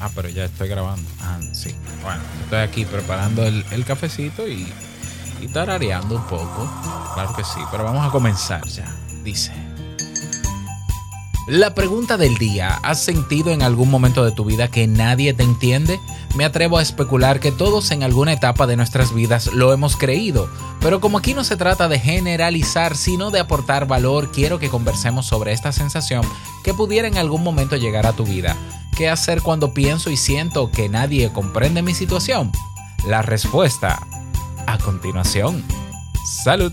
Ah, pero ya estoy grabando. Ah, sí. Bueno, estoy aquí preparando el, el cafecito y, y tarareando un poco. Claro que sí, pero vamos a comenzar ya. Dice. La pregunta del día, ¿has sentido en algún momento de tu vida que nadie te entiende? Me atrevo a especular que todos en alguna etapa de nuestras vidas lo hemos creído, pero como aquí no se trata de generalizar, sino de aportar valor, quiero que conversemos sobre esta sensación que pudiera en algún momento llegar a tu vida. ¿Qué hacer cuando pienso y siento que nadie comprende mi situación? La respuesta a continuación. Salud.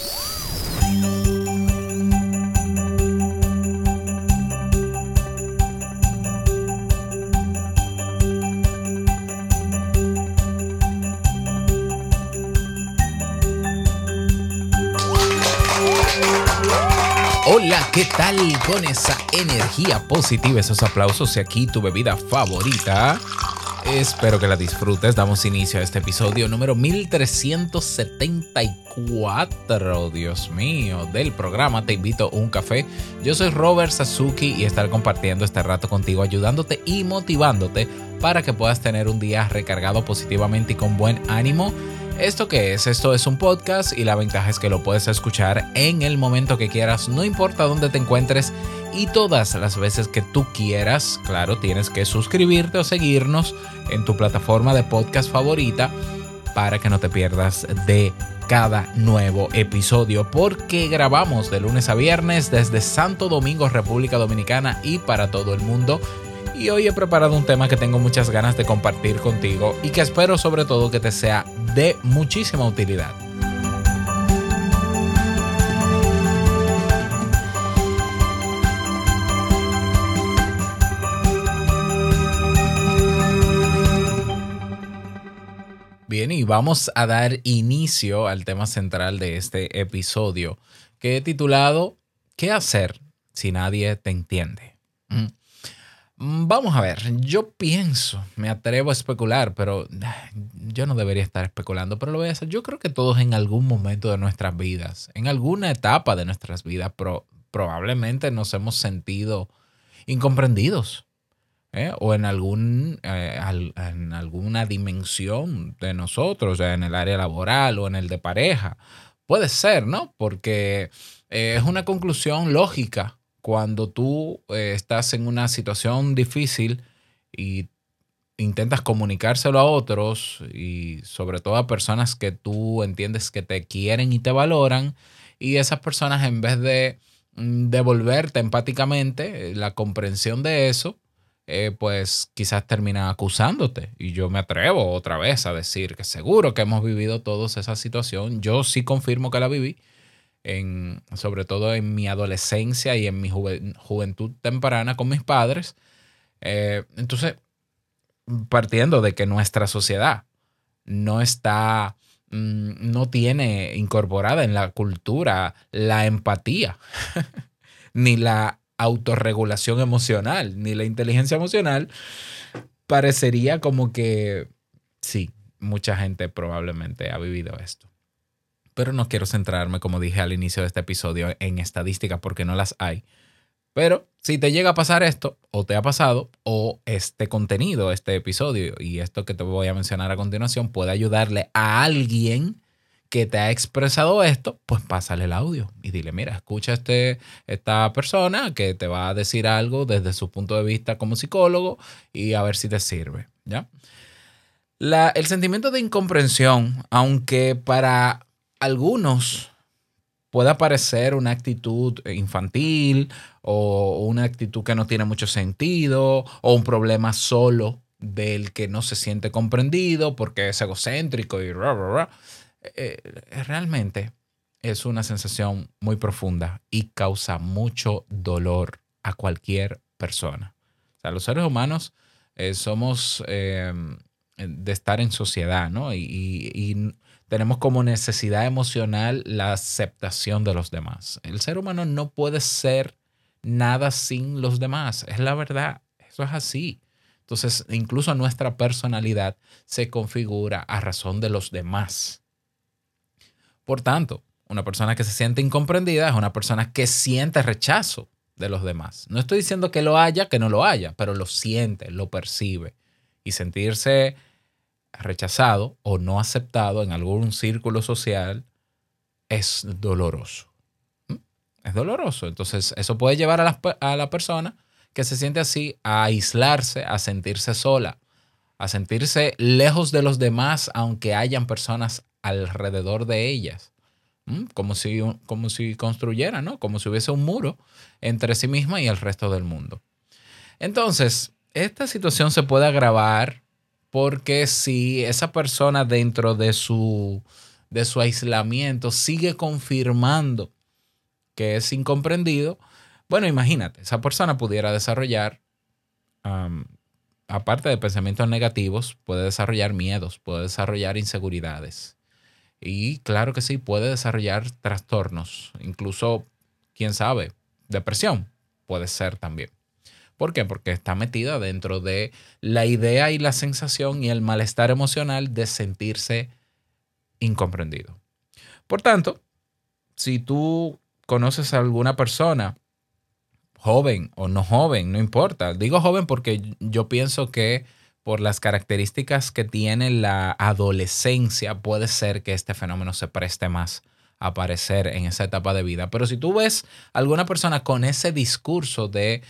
Hola, ¿qué tal con esa energía positiva, esos aplausos y aquí tu bebida favorita? Espero que la disfrutes. Damos inicio a este episodio número 1374, Dios mío, del programa Te invito a un café. Yo soy Robert Sasuki y estaré compartiendo este rato contigo, ayudándote y motivándote para que puedas tener un día recargado positivamente y con buen ánimo. ¿Esto qué es? Esto es un podcast y la ventaja es que lo puedes escuchar en el momento que quieras, no importa dónde te encuentres y todas las veces que tú quieras. Claro, tienes que suscribirte o seguirnos en tu plataforma de podcast favorita para que no te pierdas de cada nuevo episodio porque grabamos de lunes a viernes desde Santo Domingo, República Dominicana y para todo el mundo. Y hoy he preparado un tema que tengo muchas ganas de compartir contigo y que espero sobre todo que te sea de muchísima utilidad. Bien, y vamos a dar inicio al tema central de este episodio que he titulado ¿Qué hacer si nadie te entiende? Mm. Mm, Vamos a ver, yo pienso, me atrevo a especular, pero yo no debería estar especulando, pero lo voy a hacer. Yo creo que todos en algún momento de nuestras vidas, en alguna etapa de nuestras vidas, pro- probablemente nos hemos sentido incomprendidos. ¿eh? O en, algún, eh, al- en alguna dimensión de nosotros, en el área laboral o en el de pareja. Puede ser, ¿no? Porque eh, es una conclusión lógica cuando tú eh, estás en una situación difícil y intentas comunicárselo a otros y sobre todo a personas que tú entiendes que te quieren y te valoran y esas personas en vez de mm, devolverte empáticamente eh, la comprensión de eso, eh, pues quizás terminan acusándote. Y yo me atrevo otra vez a decir que seguro que hemos vivido todos esa situación. Yo sí confirmo que la viví en, sobre todo en mi adolescencia y en mi juve- juventud temprana con mis padres. Eh, entonces, partiendo de que nuestra sociedad no está, mm, no tiene incorporada en la cultura la empatía, ni la autorregulación emocional, ni la inteligencia emocional, parecería como que sí, mucha gente probablemente ha vivido esto. No quiero centrarme, como dije al inicio de este episodio, en estadísticas porque no las hay. Pero si te llega a pasar esto, o te ha pasado, o este contenido, este episodio y esto que te voy a mencionar a continuación puede ayudarle a alguien que te ha expresado esto, pues pásale el audio y dile, mira, escucha este, esta persona que te va a decir algo desde su punto de vista como psicólogo y a ver si te sirve, ¿ya? La- el sentimiento de incomprensión, aunque para algunos pueda parecer una actitud infantil o una actitud que no tiene mucho sentido o un problema solo del que no se siente comprendido porque es egocéntrico y ra, ra, ra. Eh, realmente es una sensación muy profunda y causa mucho dolor a cualquier persona. O sea, los seres humanos eh, somos eh, de estar en sociedad, ¿no? Y, y- y tenemos como necesidad emocional la aceptación de los demás. El ser humano no puede ser nada sin los demás, es la verdad, eso es así. Entonces, incluso nuestra personalidad se configura a razón de los demás. Por tanto, una persona que se siente incomprendida es una persona que siente rechazo de los demás. No estoy diciendo que lo haya, que no lo haya, pero lo siente, lo percibe. Y sentirse rechazado o no aceptado en algún círculo social es doloroso. ¿Mm? Es doloroso. Entonces, eso puede llevar a la, a la persona que se siente así a aislarse, a sentirse sola, a sentirse lejos de los demás, aunque hayan personas alrededor de ellas. ¿Mm? Como si, como si construyera, ¿no? Como si hubiese un muro entre sí misma y el resto del mundo. Entonces, esta situación se puede agravar porque si esa persona dentro de su, de su aislamiento sigue confirmando que es incomprendido, bueno, imagínate, esa persona pudiera desarrollar, aparte de pensamientos negativos, puede desarrollar miedos, puede desarrollar inseguridades. Y claro que sí, puede desarrollar trastornos, incluso, quién sabe, depresión puede ser también. ¿Por qué? Porque está metida dentro de la idea y la sensación y el malestar emocional de sentirse incomprendido. Por tanto, si tú conoces a alguna persona, joven o no joven, no importa. Digo joven porque yo pienso que por las características que tiene la adolescencia puede ser que este fenómeno se preste más a aparecer en esa etapa de vida. Pero si tú ves alguna persona con ese discurso de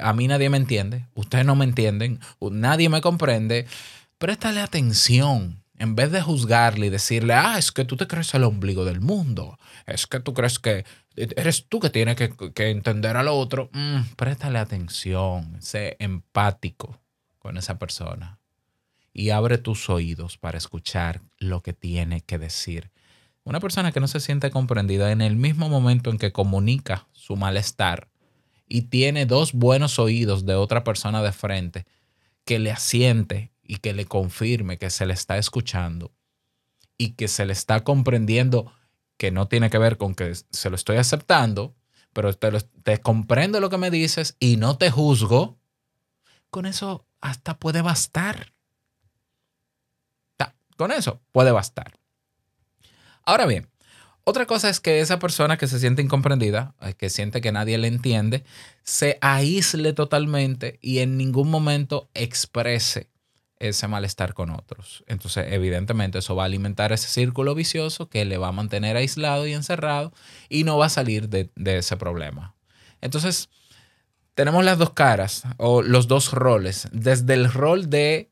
a mí nadie me entiende, ustedes no me entienden, nadie me comprende, préstale atención. En vez de juzgarle y decirle, ah, es que tú te crees el ombligo del mundo, es que tú crees que eres tú que tienes que, que entender al otro, mm, préstale atención, sé empático con esa persona y abre tus oídos para escuchar lo que tiene que decir. Una persona que no se siente comprendida en el mismo momento en que comunica su malestar y tiene dos buenos oídos de otra persona de frente que le asiente y que le confirme que se le está escuchando y que se le está comprendiendo que no tiene que ver con que se lo estoy aceptando, pero te, lo- comprendo lo que me dices y no te juzgo, con eso hasta puede bastar. Ta- Con eso puede bastar. Ahora bien, otra cosa es que esa persona que se siente incomprendida, eh, que siente que nadie le entiende, se aísle totalmente y en ningún momento exprese ese malestar con otros. Entonces, evidentemente, eso va a alimentar ese círculo vicioso que le va a mantener aislado y encerrado y no va a salir de, de ese problema. Entonces, tenemos las dos caras o los dos roles. Desde el rol de,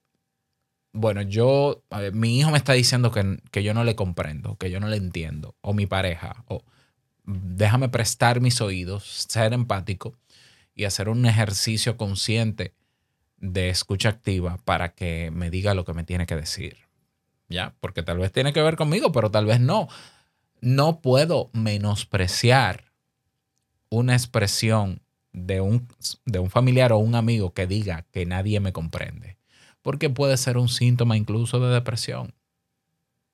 bueno, yo, mi hijo me está diciendo que, que yo no le comprendo, que yo no le entiendo, o mi pareja, o déjame prestar mis oídos, ser empático y hacer un ejercicio consciente de escucha activa para que me diga lo que me tiene que decir. ¿Ya? Porque tal vez tiene que ver conmigo, pero tal vez no. No puedo menospreciar una expresión de un, de un familiar o un amigo que diga que nadie me comprende, porque puede ser un síntoma incluso de depresión.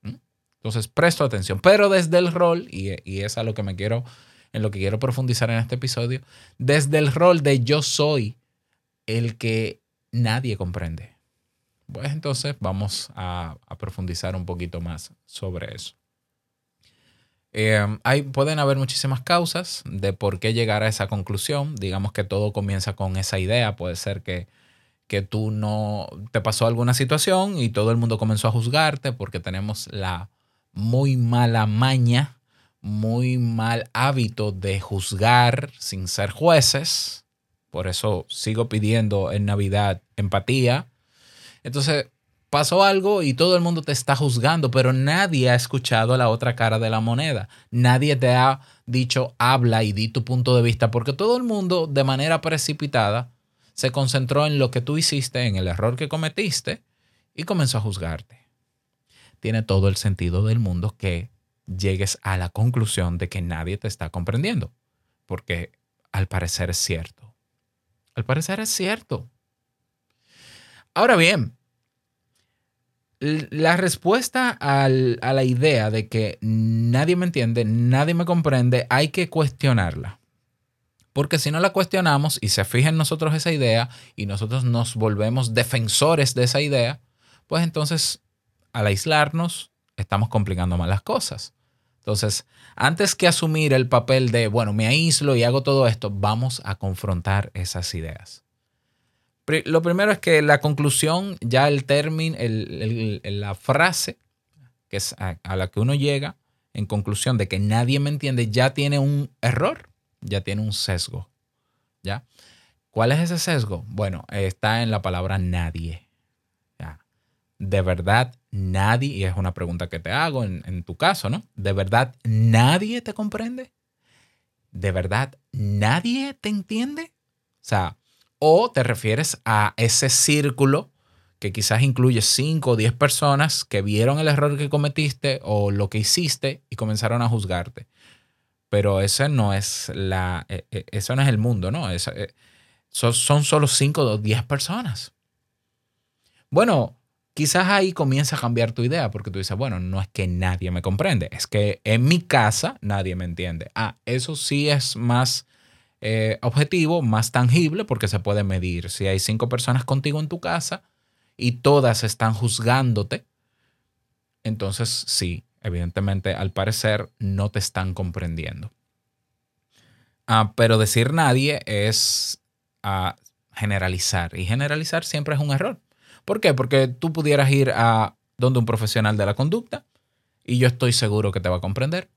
¿Mm? Entonces, presto atención, pero desde el rol, y, y es a lo que me quiero, en lo que quiero profundizar en este episodio, desde el rol de yo soy el que nadie comprende. Pues entonces vamos a, profundizar un poquito más sobre eso. Eh, pueden haber muchísimas causas de por qué llegar a esa conclusión. Digamos que todo comienza con esa idea. Puede ser que, que tú no te pasó alguna situación y todo el mundo comenzó a juzgarte porque tenemos la muy mala maña, muy mal hábito de juzgar sin ser jueces. Por eso sigo pidiendo en Navidad empatía. Entonces, pasó algo y todo el mundo te está juzgando, pero nadie ha escuchado la otra cara de la moneda. Nadie te ha dicho, habla y di tu punto de vista, porque todo el mundo de manera precipitada se concentró en lo que tú hiciste, en el error que cometiste y comenzó a juzgarte. Tiene todo el sentido del mundo que llegues a la conclusión de que nadie te está comprendiendo, porque al parecer es cierto. Al parecer es cierto. Ahora bien, la respuesta a la idea de que nadie me entiende, nadie me comprende, hay que cuestionarla. Porque si no la cuestionamos y se fija en nosotros esa idea y nosotros nos volvemos defensores de esa idea, pues entonces al aislarnos estamos complicando más las cosas. Entonces, antes que asumir el papel de, bueno, me aíslo y hago todo esto, vamos a confrontar esas ideas. Lo primero es que la conclusión, ya el término, el- la frase que es a la que uno llega en conclusión de que nadie me entiende, ya tiene un error, ya tiene un sesgo. ¿Ya? ¿Cuál es ese sesgo? Bueno, está en la palabra nadie. De verdad, nadie, y es una pregunta que te hago en, en tu caso, ¿no? ¿De verdad nadie te comprende? ¿De verdad nadie te entiende? O sea, o te refieres a ese círculo que quizás incluye 5 o 10 personas que vieron el error que cometiste o lo que hiciste y comenzaron a juzgarte. Pero ese no es la, eh, eso no es el mundo, ¿no? Eso, eh, son, son solo 5 o 10 personas. Bueno, quizás ahí comienza a cambiar tu idea porque tú dices, bueno, no es que nadie me comprende, es que en mi casa nadie me entiende. Ah, eso sí es más eh, objetivo, más tangible porque se puede medir. Si hay cinco personas contigo en tu casa y todas están juzgándote, entonces sí, evidentemente al parecer no te están comprendiendo. Ah, pero decir nadie es ah, generalizar y generalizar siempre es un error. ¿Por qué? Porque tú pudieras ir a donde un profesional de la conducta y yo estoy seguro que te va a comprender.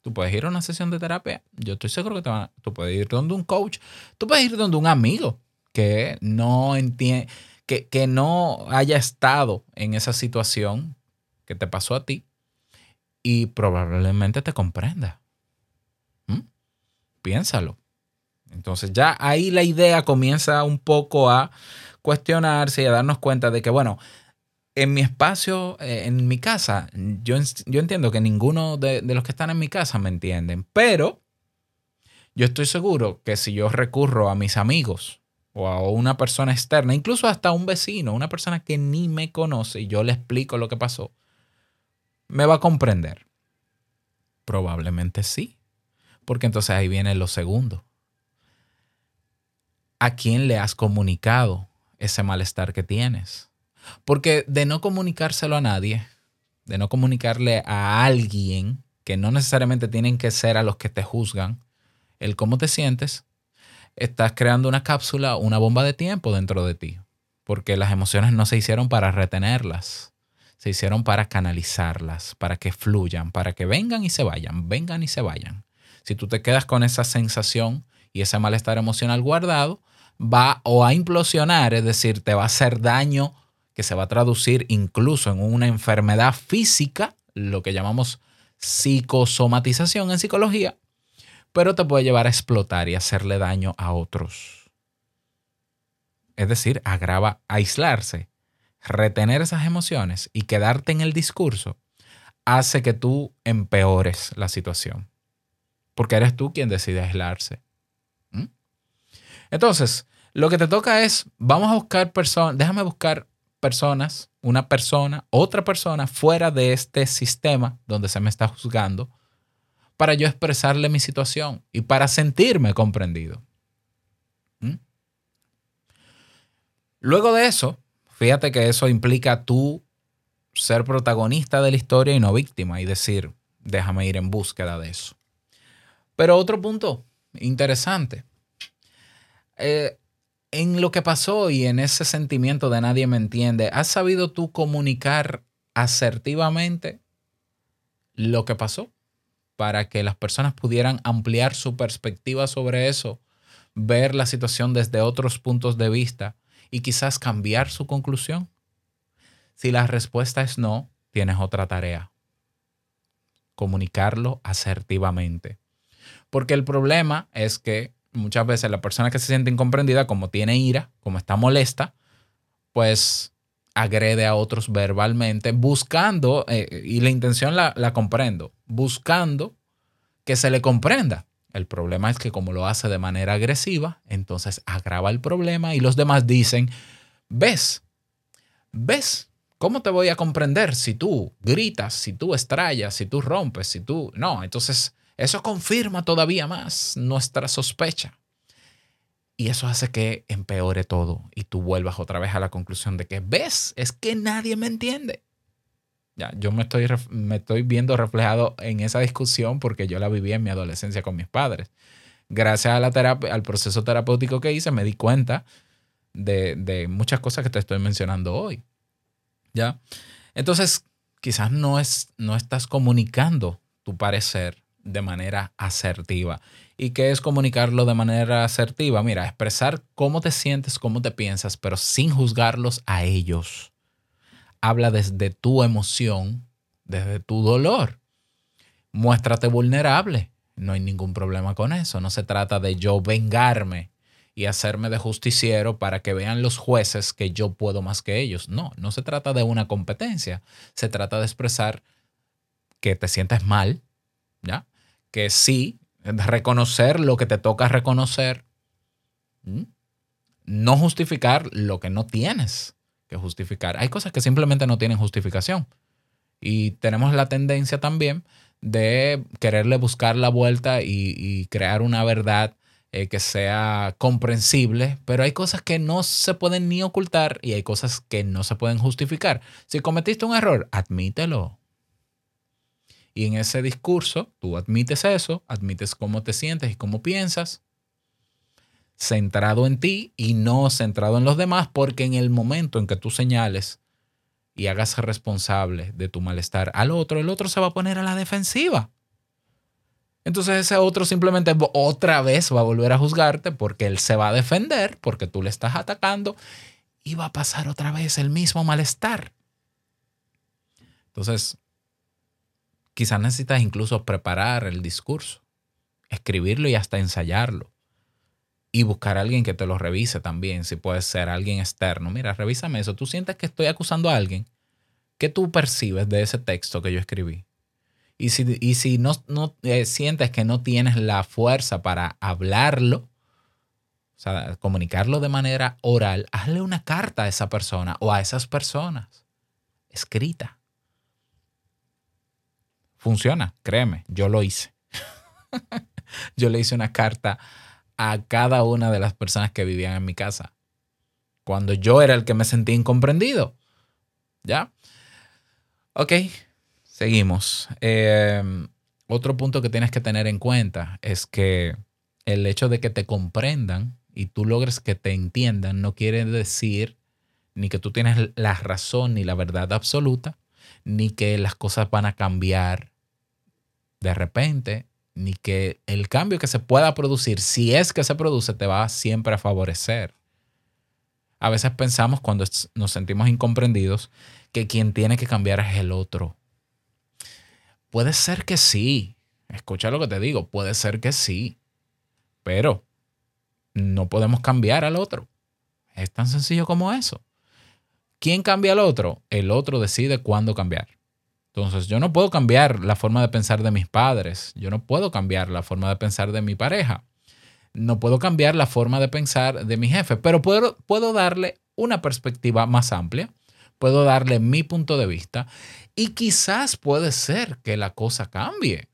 Tú puedes ir a una sesión de terapia, yo estoy seguro que te va, tú puedes ir donde un coach, tú puedes ir donde un amigo que no entiende, que, que no haya estado en esa situación que te pasó a ti y probablemente te comprenda. ¿Mm? Piénsalo. Entonces ya ahí la idea comienza un poco a cuestionarse y a darnos cuenta de que, bueno, en mi espacio, eh, en mi casa, yo, yo entiendo que ninguno de, de los que están en mi casa me entienden, pero yo estoy seguro que si yo recurro a mis amigos o a una persona externa, incluso hasta un vecino, una persona que ni me conoce y yo le explico lo que pasó, me va a comprender. Probablemente sí, porque entonces ahí viene lo segundo. ¿A quién le has comunicado ese malestar que tienes? Porque de no comunicárselo a nadie, de no comunicarle a alguien, que no necesariamente tienen que ser a los que te juzgan, el cómo te sientes, estás creando una cápsula, una bomba de tiempo dentro de ti. Porque las emociones no se hicieron para retenerlas, se hicieron para canalizarlas, para que fluyan, para que vengan y se vayan, vengan y se vayan. Si tú te quedas con esa sensación y ese malestar emocional guardado, va o a implosionar, es decir, te va a hacer daño que se va a traducir incluso en una enfermedad física, lo que llamamos psicosomatización en psicología, pero te puede llevar a explotar y hacerle daño a otros. Es decir, agrava aislarse, retener esas emociones y quedarte en el discurso hace que tú empeores la situación, porque eres tú quien decide aislarse. ¿Mm? Entonces, lo que te toca es, vamos a buscar personas, déjame buscar personas, una persona, otra persona fuera de este sistema donde se me está juzgando, para yo expresarle mi situación y para sentirme comprendido. ¿Mm? Luego de eso, fíjate que eso implica tú ser protagonista de la historia y no víctima y decir, déjame ir en búsqueda de eso. Pero otro punto interesante. Eh, en lo que pasó y en ese sentimiento de nadie me entiende, ¿has sabido tú comunicar asertivamente lo que pasó para que las personas pudieran ampliar su perspectiva sobre eso, ver la situación desde otros puntos de vista y quizás cambiar su conclusión? Si la respuesta es no, tienes otra tarea. Comunicarlo asertivamente. Porque el problema es que muchas veces la persona que se siente incomprendida, como tiene ira, como está molesta, pues agrede a otros verbalmente, buscando, eh, y la intención la, la comprendo, buscando que se le comprenda. El problema es que como lo hace de manera agresiva, entonces agrava el problema y los demás dicen, ves, ves, ¿cómo te voy a comprender si tú gritas, si tú estrellas, si tú rompes, si tú... No, entonces eso confirma todavía más nuestra sospecha. Y eso hace que empeore todo y tú vuelvas otra vez a la conclusión de que, ves, es que nadie me entiende. Ya, yo me estoy, me estoy viendo reflejado en esa discusión porque yo la viví en mi adolescencia con mis padres. Gracias a la terapia, al proceso terapéutico que hice, me di cuenta de, de muchas cosas que te estoy mencionando hoy. ¿Ya? Entonces, quizás no, es, no estás comunicando tu parecer de manera asertiva. ¿Y qué es comunicarlo de manera asertiva? Mira, expresar cómo te sientes, cómo te piensas, pero sin juzgarlos a ellos habla desde tu emoción, desde tu dolor. Muéstrate vulnerable. No hay ningún problema con eso. No se trata de yo vengarme y hacerme de justiciero para que vean los jueces que yo puedo más que ellos. No, no se trata de una competencia. Se trata de expresar que te sientes mal, ¿ya? Que sí, reconocer lo que te toca reconocer. No justificar lo que no tienes justificar. Hay cosas que simplemente no tienen justificación. Y tenemos la tendencia también de quererle buscar la vuelta y, y crear una verdad eh, que sea comprensible, pero hay cosas que no se pueden ni ocultar y hay cosas que no se pueden justificar. Si cometiste un error, admítelo. Y en ese discurso, tú admites eso, admites cómo te sientes y cómo piensas, centrado en ti y no centrado en los demás, porque en el momento en que tú señales y hagas responsable de tu malestar al otro, el otro se va a poner a la defensiva. Entonces ese otro simplemente otra vez va a volver a juzgarte porque él se va a defender, porque tú le estás atacando y va a pasar otra vez el mismo malestar. Entonces, quizás necesitas incluso preparar el discurso, escribirlo y hasta ensayarlo y buscar a alguien que te lo revise también, si puede ser alguien externo. Mira, revísame eso. ¿Tú sientes que estoy acusando a alguien? ¿Qué tú percibes de ese texto que yo escribí? Y si, y si no, no eh, sientes que no tienes la fuerza para hablarlo, o sea, comunicarlo de manera oral, hazle una carta a esa persona o a esas personas, escrita. Funciona, créeme, yo lo hice. yo le hice una carta a cada una de las personas que vivían en mi casa. Cuando yo era el que me sentía incomprendido. ¿Ya? Ok, seguimos. Eh, otro punto que tienes que tener en cuenta es que el hecho de que te comprendan y tú logres que te entiendan no quiere decir ni que tú tienes la razón ni la verdad absoluta, ni que las cosas van a cambiar de repente, ni que el cambio que se pueda producir, si es que se produce, te va siempre a favorecer. A veces pensamos cuando nos sentimos incomprendidos que quien tiene que cambiar es el otro. Puede ser que sí. Escucha lo que te digo. Puede ser que sí. Pero no podemos cambiar al otro. Es tan sencillo como eso. ¿Quién cambia al otro? El otro decide cuándo cambiar. Entonces, yo no puedo cambiar la forma de pensar de mis padres. Yo no puedo cambiar la forma de pensar de mi pareja. No puedo cambiar la forma de pensar de mi jefe, pero puedo, puedo darle una perspectiva más amplia. Puedo darle mi punto de vista y quizás puede ser que la cosa cambie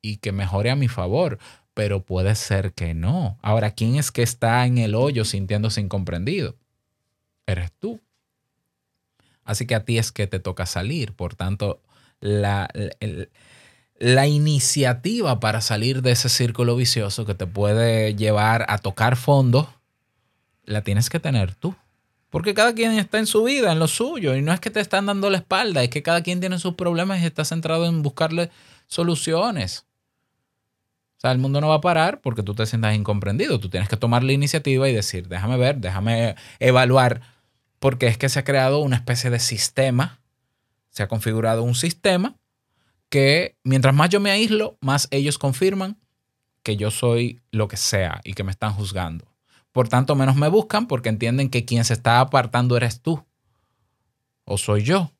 y que mejore a mi favor, pero puede ser que no. Ahora, ¿quién es que está en el hoyo sintiéndose incomprendido? Eres tú. Así que a ti es que te toca salir. Por tanto, la, la iniciativa para salir de ese círculo vicioso que te puede llevar a tocar fondo, la tienes que tener tú. Porque cada quien está en su vida, en lo suyo, y no es que te están dando la espalda, es que cada quien tiene sus problemas y está centrado en buscarle soluciones. O sea, el mundo no va a parar porque tú te sientas incomprendido. Tú tienes que tomar la iniciativa y decir, déjame ver, déjame evaluar porque es que se ha creado una especie de sistema, se ha configurado un sistema que mientras más yo me aíslo, más ellos confirman que yo soy lo que sea y que me están juzgando. Por tanto, menos me buscan porque entienden que quien se está apartando eres tú o soy yo.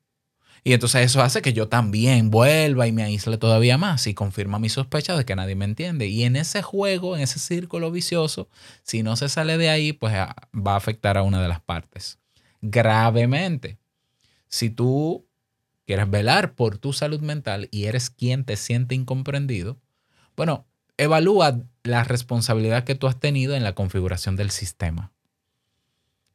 Y entonces eso hace que yo también vuelva y me aísle todavía más y confirma mi sospecha de que nadie me entiende. Y en ese juego, en ese círculo vicioso, si no se sale de ahí, pues ah, va a afectar a una de las partes gravemente. Si tú quieres velar por tu salud mental y eres quien te siente incomprendido, bueno, evalúa la responsabilidad que tú has tenido en la configuración del sistema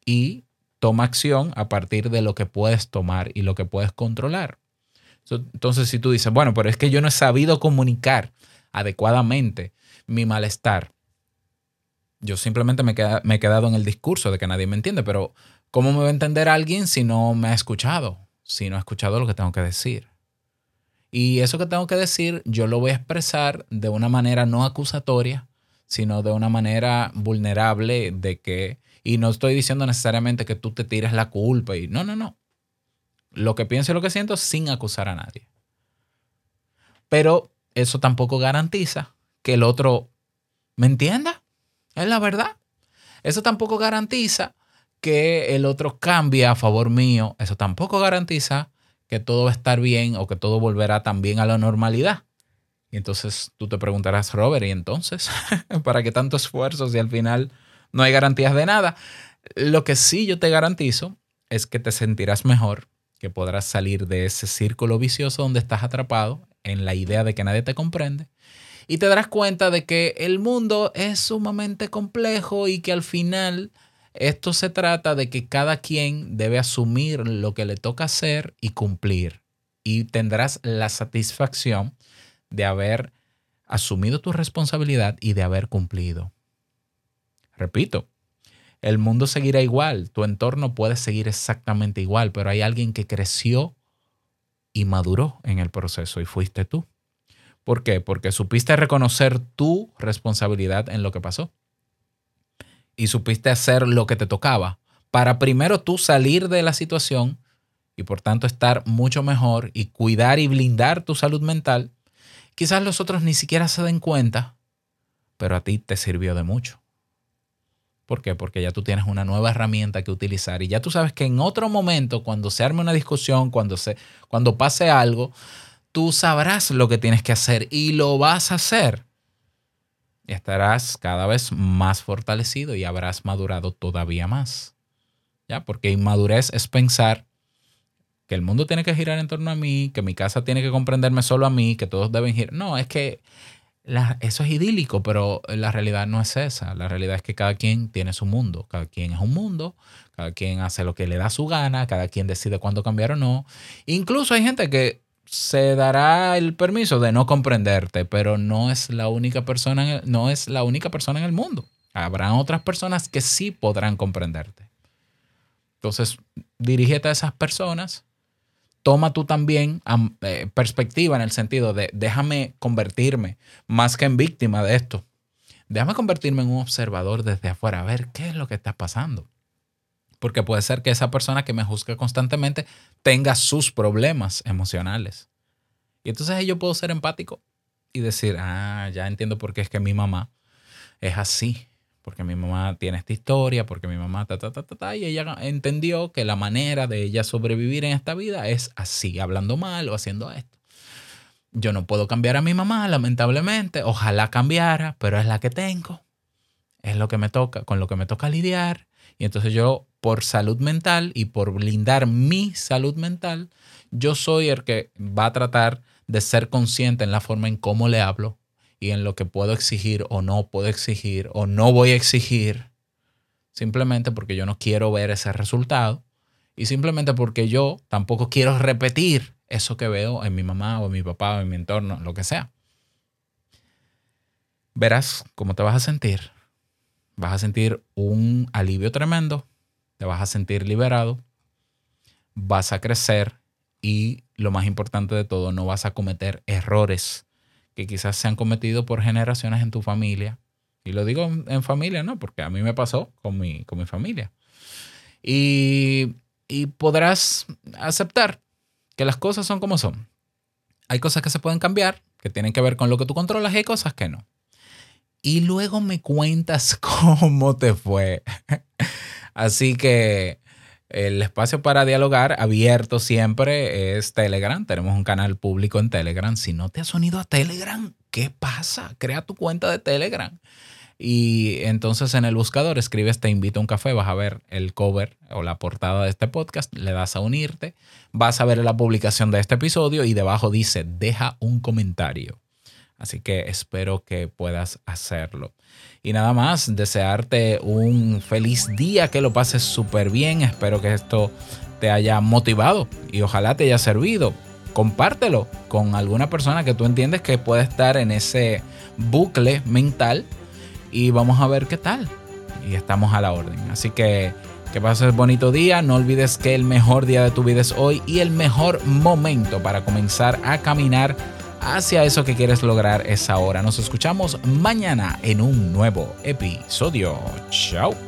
y toma acción a partir de lo que puedes tomar y lo que puedes controlar. Entonces, si tú dices, bueno, pero es que yo no he sabido comunicar adecuadamente mi malestar, yo simplemente me, me he quedado en el discurso de que nadie me entiende, pero ¿cómo me va a entender alguien si no me ha escuchado? Si no ha escuchado lo que tengo que decir. Y eso que tengo que decir, yo lo voy a expresar de una manera no acusatoria, sino de una manera vulnerable de que, y no estoy diciendo necesariamente que tú te tires la culpa y no, no, no. Lo que pienso y lo que siento sin acusar a nadie. Pero eso tampoco garantiza que el otro me entienda. Es la verdad. Eso tampoco garantiza que el otro cambie a favor mío. Eso tampoco garantiza que todo va a estar bien o que todo volverá también a la normalidad. Y entonces tú te preguntarás, Robert, ¿y entonces? ¿Para qué tanto esfuerzo si al final no hay garantías de nada? Lo que sí yo te garantizo es que te sentirás mejor, que podrás salir de ese círculo vicioso donde estás atrapado en la idea de que nadie te comprende. Y te darás cuenta de que el mundo es sumamente complejo y que al final esto se trata de que cada quien debe asumir lo que le toca hacer y cumplir. Y tendrás la satisfacción de haber asumido tu responsabilidad y de haber cumplido. Repito, el mundo seguirá igual, tu entorno puede seguir exactamente igual, pero hay alguien que creció y maduró en el proceso y fuiste tú. ¿Por qué? Porque supiste reconocer tu responsabilidad en lo que pasó y supiste hacer lo que te tocaba para primero tú salir de la situación y por tanto estar mucho mejor y cuidar y blindar tu salud mental. Quizás los otros ni siquiera se den cuenta, pero a ti te sirvió de mucho. ¿Por qué? Porque ya tú tienes una nueva herramienta que utilizar y ya tú sabes que en otro momento, cuando se arme una discusión, cuando, se, cuando pase algo, tú sabrás lo que tienes que hacer y lo vas a hacer. Estarás cada vez más fortalecido y habrás madurado todavía más. ¿Ya? Porque inmadurez es pensar que el mundo tiene que girar en torno a mí, que mi casa tiene que comprenderme solo a mí, que todos deben girar. No, es que eso es idílico, pero la realidad no es esa. La realidad es que cada quien tiene su mundo, cada quien es un mundo, cada quien hace lo que le da su gana, cada quien decide cuándo cambiar o no. Incluso hay gente que se dará el permiso de no comprenderte, pero no es la única persona, en el- no es la única persona en el mundo. Habrán otras personas que sí podrán comprenderte. Entonces, dirígete a esas personas. Toma tú también am- eh, perspectiva en el sentido de déjame convertirme más que en víctima de esto. Déjame convertirme en un observador desde afuera, a ver qué es lo que está pasando. Porque puede ser que esa persona que me juzga constantemente tenga sus problemas emocionales. Y entonces yo puedo ser empático y decir, ah, ya entiendo por qué es que mi mamá es así. Porque mi mamá tiene esta historia, porque mi mamá ta, ta, ta, ta, ta, y ella entendió que la manera de ella sobrevivir en esta vida es así, hablando mal o haciendo esto. Yo no puedo cambiar a mi mamá, lamentablemente. Ojalá cambiara, pero es la que tengo. Es lo que me toca, con lo que me toca lidiar. Y entonces yo, por salud mental y por blindar mi salud mental, yo soy el que va a tratar de ser consciente en la forma en cómo le hablo y en lo que puedo exigir o no puedo exigir o no voy a exigir, simplemente porque yo no quiero ver ese resultado y simplemente porque yo tampoco quiero repetir eso que veo en mi mamá o en mi papá o en mi entorno, lo que sea. Verás cómo te vas a sentir. Vas a sentir un alivio tremendo, te vas a sentir liberado, vas a crecer y lo más importante de todo, no vas a cometer errores que quizás se han cometido por generaciones en tu familia. Y lo digo en, familia, ¿no? Porque a mí me pasó con mi, con mi familia. y, y podrás aceptar que las cosas son como son. Hay cosas que se pueden cambiar, que tienen que ver con lo que tú controlas y hay cosas que no. Y luego me cuentas cómo te fue. Así que el espacio para dialogar abierto siempre es Telegram. Tenemos un canal público en Telegram. Si no te has unido a Telegram, ¿qué pasa? Crea tu cuenta de Telegram. Y entonces en el buscador escribes Te invito a un café, vas a ver el cover o la portada de este podcast, le das a unirte, vas a ver la publicación de este episodio y debajo dice Deja un comentario. Así que espero que puedas hacerlo. Y nada más, desearte un feliz día, que lo pases súper bien. Espero que esto te haya motivado y ojalá te haya servido. Compártelo con alguna persona que tú entiendes que puede estar en ese bucle mental y vamos a ver qué tal. Y estamos a la orden. Así que que pases bonito día. No olvides que el mejor día de tu vida es hoy y el mejor momento para comenzar a caminar hacia eso que quieres lograr es ahora. Nos escuchamos mañana en un nuevo episodio. Chao.